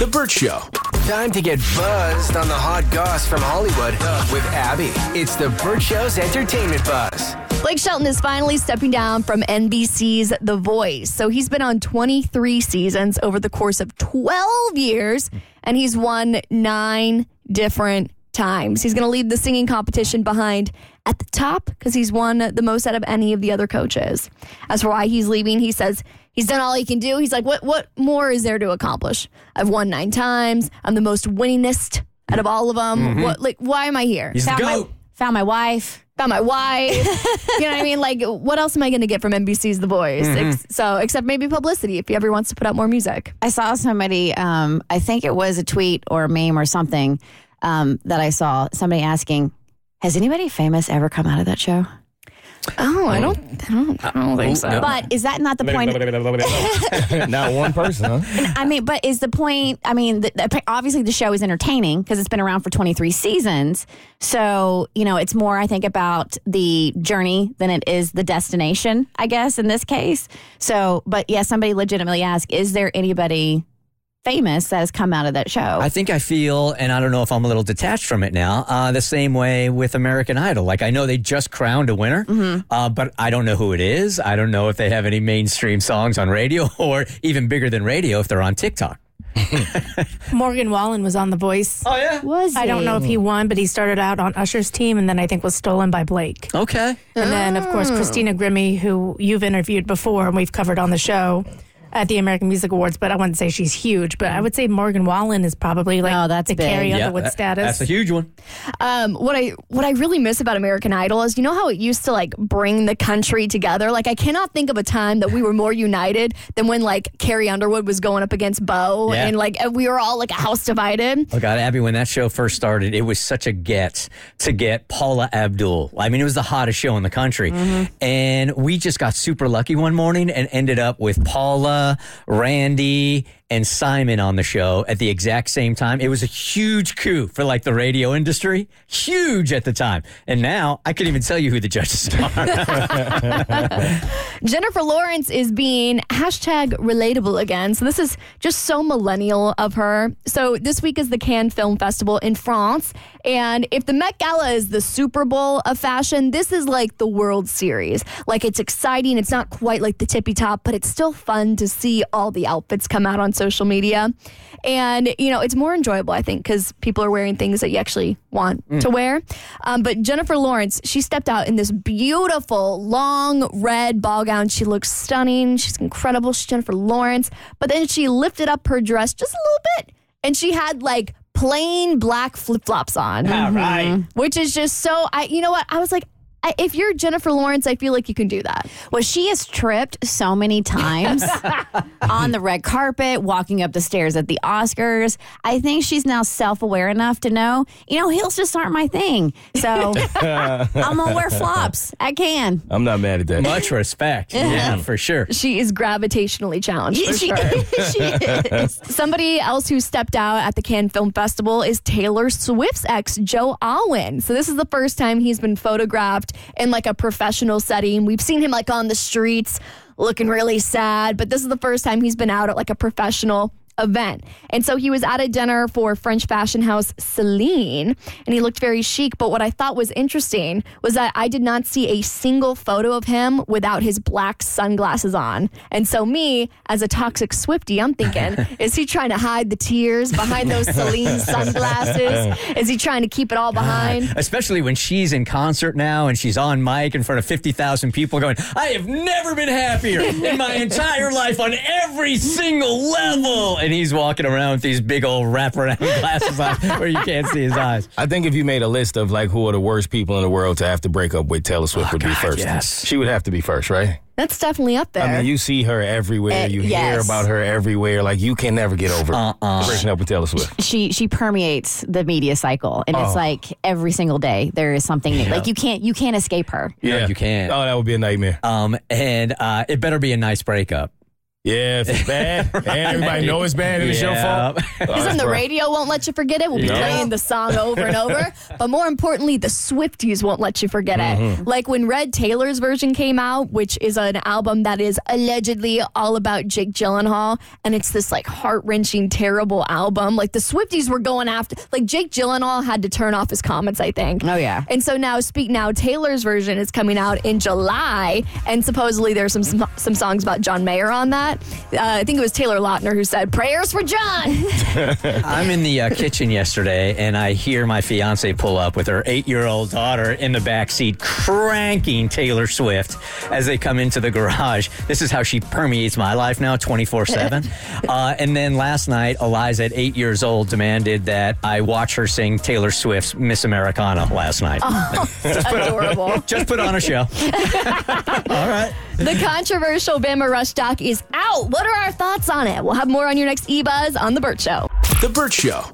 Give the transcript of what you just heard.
The Burt Show. Time to get buzzed on the hot goss from Hollywood with Abby. It's the Burt Show's entertainment buzz. Blake Shelton is finally stepping down from NBC's The Voice. So he's been on 23 seasons over the course of 12 years, and he's won nine different times. He's going to leave the singing competition behind at the top because he's won the most out of any of the other coaches. As for why he's leaving, he says he's done all he can do. He's like, what what more is there to accomplish? I've won nine times. I'm the most winningest out of all of them. What like why am I here? He's the found, my, goat. Found my wife. found my wife. you know what I mean? Like, what else am I going to get from NBC's The Voice? Ex- so, except maybe publicity if he ever wants to put out more music. I saw somebody, um, I think it was a tweet or a meme or something um, that I saw, somebody asking, Has anybody famous ever come out of that show? Oh, I oh. don't, I don't, I don't oh, think oh, so. But is that not the point? Not one person, huh? I mean, but is the point? I mean, the, the, obviously the show is entertaining because it's been around for 23 seasons. So, you know, it's more, I think, about the journey than it is the destination, I guess, in this case. So, but yeah, somebody legitimately asked, is there anybody famous that has come out of that show? I think I feel, and I don't know if I'm a little detached from it now, uh, the same way with American Idol. Like, I know they just crowned a winner, uh, but I don't know who it is. I don't know if they have any mainstream songs on radio or even bigger than radio if they're on TikTok. Morgan Wallen was on The Voice. Oh, yeah? was he? I don't know if he won, but he started out on Usher's team and then I think was stolen by Blake. Okay. And then, of course, Christina Grimmie, who you've interviewed before and we've covered on the show at the American Music Awards, but I wouldn't say she's huge. But I would say Morgan Wallen is probably like Oh, that's the big. Carrie Yeah, Underwood that- status. That's a huge one. Um, what I what I really miss about American Idol is you know how it used to like bring the country together. Like I cannot think of a time that we were more united than when like Carrie Underwood was going up against Bo Yeah. and like we were all like a house divided. Oh God, Abby, when that show first started, it was such a get to get Paula Abdul. I mean, it was the hottest show in the country. And we just got super lucky one morning and ended up with Paula, Randy, and Simon on the show at the exact same time. It was a huge coup for like the radio industry. Huge at the time. And now I couldn't even tell you who the judges are. Jennifer Lawrence is being hashtag relatable again. So this is just so millennial of her. So this week is the Cannes Film Festival in France. And if the Met Gala is the Super Bowl of fashion, this is like the World Series. Like it's exciting. It's not quite like the tippy top, but it's still fun to see all the outfits come out on social media. And, you know, it's more enjoyable, I think, because people are wearing things that you actually want to wear. Um, but Jennifer Lawrence, she stepped out in this beautiful, long red ball gown. She looks stunning. She's incredible. She's Jennifer Lawrence. But then she lifted up her dress just a little bit and she had like plain black flip flops on. All right. Which is just so, I, you know what? I was like, I, if you're Jennifer Lawrence, I feel like you can do that. Well, she has tripped so many times on the red carpet, walking up the stairs at the Oscars. I think she's now self aware enough to know, you know, heels just aren't my thing. So I'm going to wear flops. I can. I'm not mad at that. Much respect. Yeah, for sure. She is gravitationally challenged. For She, sure. she is. Somebody else who stepped out at the Cannes Film Festival is Taylor Swift's ex, Joe Alwyn. So this is the first time he's been photographed in like a professional setting. We've seen him like on the streets looking really sad, but this is the first time he's been out at like a professional event. And so he was at a dinner for French fashion house Celine and he looked very chic. But what I thought was interesting was that I did not see a single photo of him without his black sunglasses on. And so, me as a toxic Swifty, I'm thinking, is he trying to hide the tears behind those Celine sunglasses? Is he trying to keep it all behind? Especially when she's in concert now and she's on mic in front of 50,000 people going, I have never been happier in my entire life on every single level. And he's walking around with these big old wraparound glasses on where you can't see his eyes. I think if you made a list of like who are the worst people in the world to have to break up with, Taylor Swift would be first. yes. She would have to be first, right? That's definitely up there. I mean, you see her everywhere. Uh, you hear about her everywhere. Like you can never get over Uh-uh. breaking up with Taylor Swift. She she permeates the media cycle, and Oh. it's like every single day there is something new. Like you can't you can't escape her. No, you can't. Oh, that would be a nightmare. Um, and uh, it better be a nice breakup. Yeah, if it's bad, and everybody know it's bad, and it's your fault. Because then the radio won't let you forget it. We'll be Yeah. playing the song over and over. But more importantly, the Swifties won't let you forget Mm-hmm. it. Like when Red Taylor's version came out, which is an album that is allegedly all about Jake Gyllenhaal, and it's this like heart wrenching, terrible album. Like the Swifties were going after, like Jake Gyllenhaal had to turn off his comments, I think. Oh, yeah. And so now, Speak Now, Taylor's version is coming out in July, and supposedly there's some some songs about John Mayer on that. Uh, I think it was Taylor Lautner who said, "Prayers for John." I'm in the uh, kitchen yesterday and I hear my fiance pull up with her eight year old daughter in the back seat cranking Taylor Swift as they come into the garage. This is how she permeates my life now 24 7. Uh, and then last night, Eliza, at eight years old, demanded that I watch her sing Taylor Swift's Miss Americana last night. Adorable. Just put on a show. All right. The controversial Bama Rush doc is out. What are our thoughts on it? We'll have more on your next eBuzz on The Burt Show. The Burt Show.